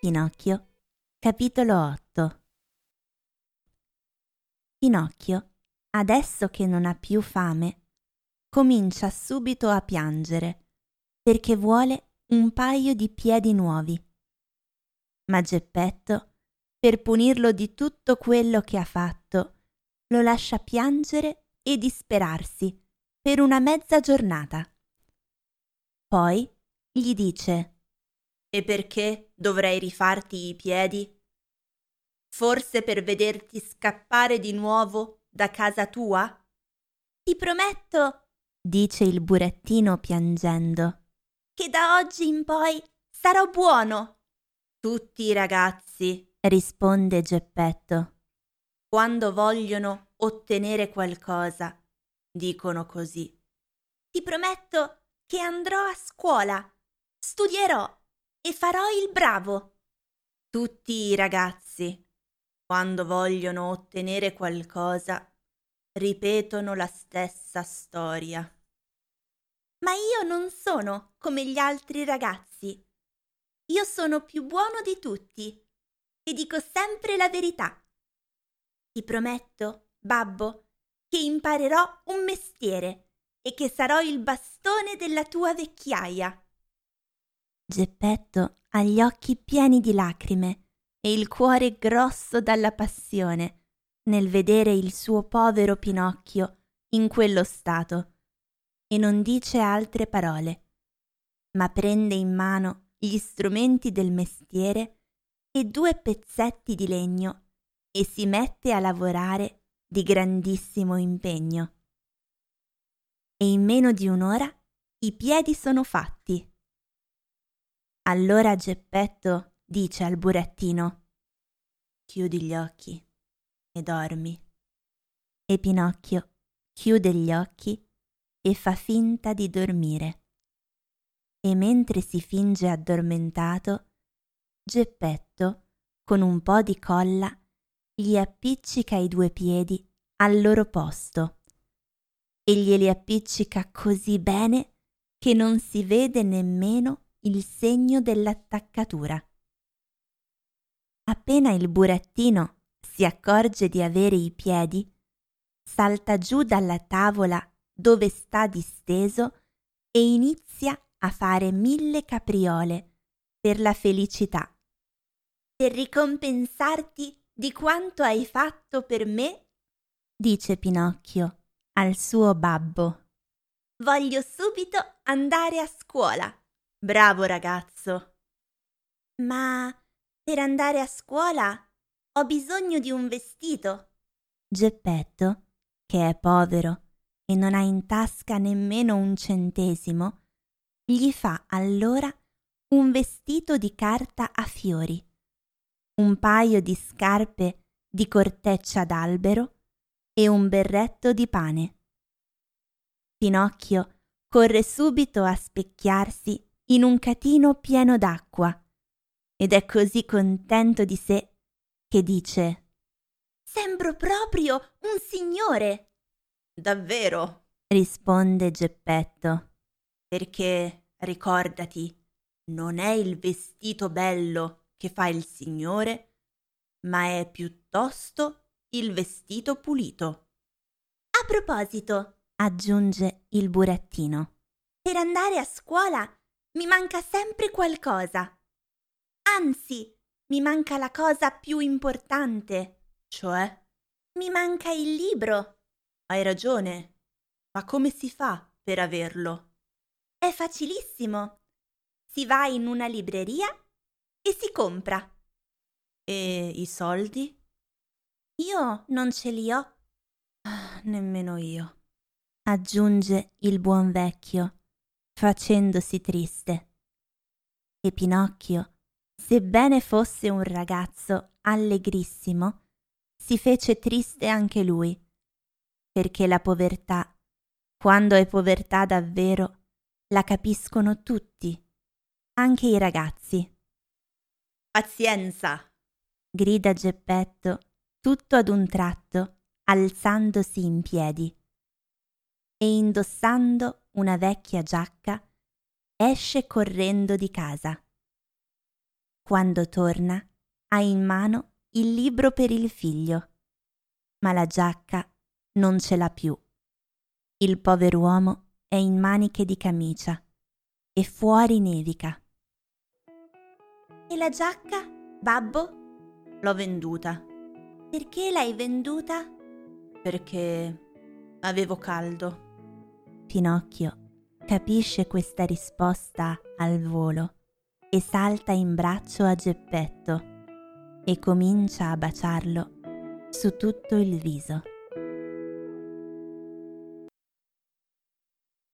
Pinocchio, capitolo 8 Pinocchio, adesso che non ha più fame, comincia subito a piangere perché vuole un paio di piedi nuovi. Ma Geppetto, per punirlo di tutto quello che ha fatto, lo lascia piangere e disperarsi per una mezza giornata. Poi gli dice e perché dovrei rifarti i piedi? Forse per vederti scappare di nuovo da casa tua? Ti prometto, dice il burattino piangendo, che da oggi in poi sarò buono. Tutti i ragazzi, risponde Geppetto, quando vogliono ottenere qualcosa, dicono così. Ti prometto che andrò a scuola, studierò e farò il bravo. Tutti i ragazzi, quando vogliono ottenere qualcosa, ripetono la stessa storia. Ma io non sono come gli altri ragazzi. Io sono più buono di tutti e dico sempre la verità. Ti prometto, babbo, che imparerò un mestiere e che sarò il bastone della tua vecchiaia. Geppetto ha gli occhi pieni di lacrime e il cuore grosso dalla passione nel vedere il suo povero Pinocchio in quello stato e non dice altre parole, ma prende in mano gli strumenti del mestiere e due pezzetti di legno e si mette a lavorare di grandissimo impegno. E in meno di un'ora i piedi sono fatti. Allora Geppetto dice al burattino Chiudi gli occhi e dormi. E Pinocchio chiude gli occhi e fa finta di dormire. E mentre si finge addormentato, Geppetto, con un po' di colla, gli appiccica i due piedi al loro posto e glieli appiccica così bene che non si vede nemmeno il segno dell'attaccatura. Appena il burattino si accorge di avere i piedi, salta giù dalla tavola dove sta disteso e inizia a fare mille capriole per la felicità. Per ricompensarti di quanto hai fatto per me, dice Pinocchio al suo babbo. Voglio subito andare a scuola. Bravo ragazzo. Ma per andare a scuola ho bisogno di un vestito. Geppetto, che è povero e non ha in tasca nemmeno un centesimo, gli fa allora un vestito di carta a fiori, un paio di scarpe di corteccia d'albero e un berretto di pane. Pinocchio corre subito a specchiarsi in un catino pieno d'acqua ed è così contento di sé che dice Sembro proprio un signore. Davvero? risponde Geppetto. Perché ricordati, non è il vestito bello che fa il signore, ma è piuttosto il vestito pulito. A proposito, aggiunge il burattino, per andare a scuola mi manca sempre qualcosa. Anzi, mi manca la cosa più importante. Cioè? Mi manca il libro. Hai ragione. Ma come si fa per averlo? È facilissimo. Si va in una libreria e si compra. E i soldi? Io non ce li ho. Ah, nemmeno io. Aggiunge il buon vecchio facendosi triste. E Pinocchio, sebbene fosse un ragazzo allegrissimo, si fece triste anche lui, perché la povertà, quando è povertà davvero, la capiscono tutti, anche i ragazzi. Pazienza! grida Geppetto tutto ad un tratto, alzandosi in piedi e indossando una vecchia giacca, esce correndo di casa. Quando torna, ha in mano il libro per il figlio, ma la giacca non ce l'ha più. Il pover'uomo è in maniche di camicia e fuori nevica. E la giacca, babbo? L'ho venduta. Perché l'hai venduta? Perché avevo caldo. Pinocchio capisce questa risposta al volo e salta in braccio a Geppetto e comincia a baciarlo su tutto il viso.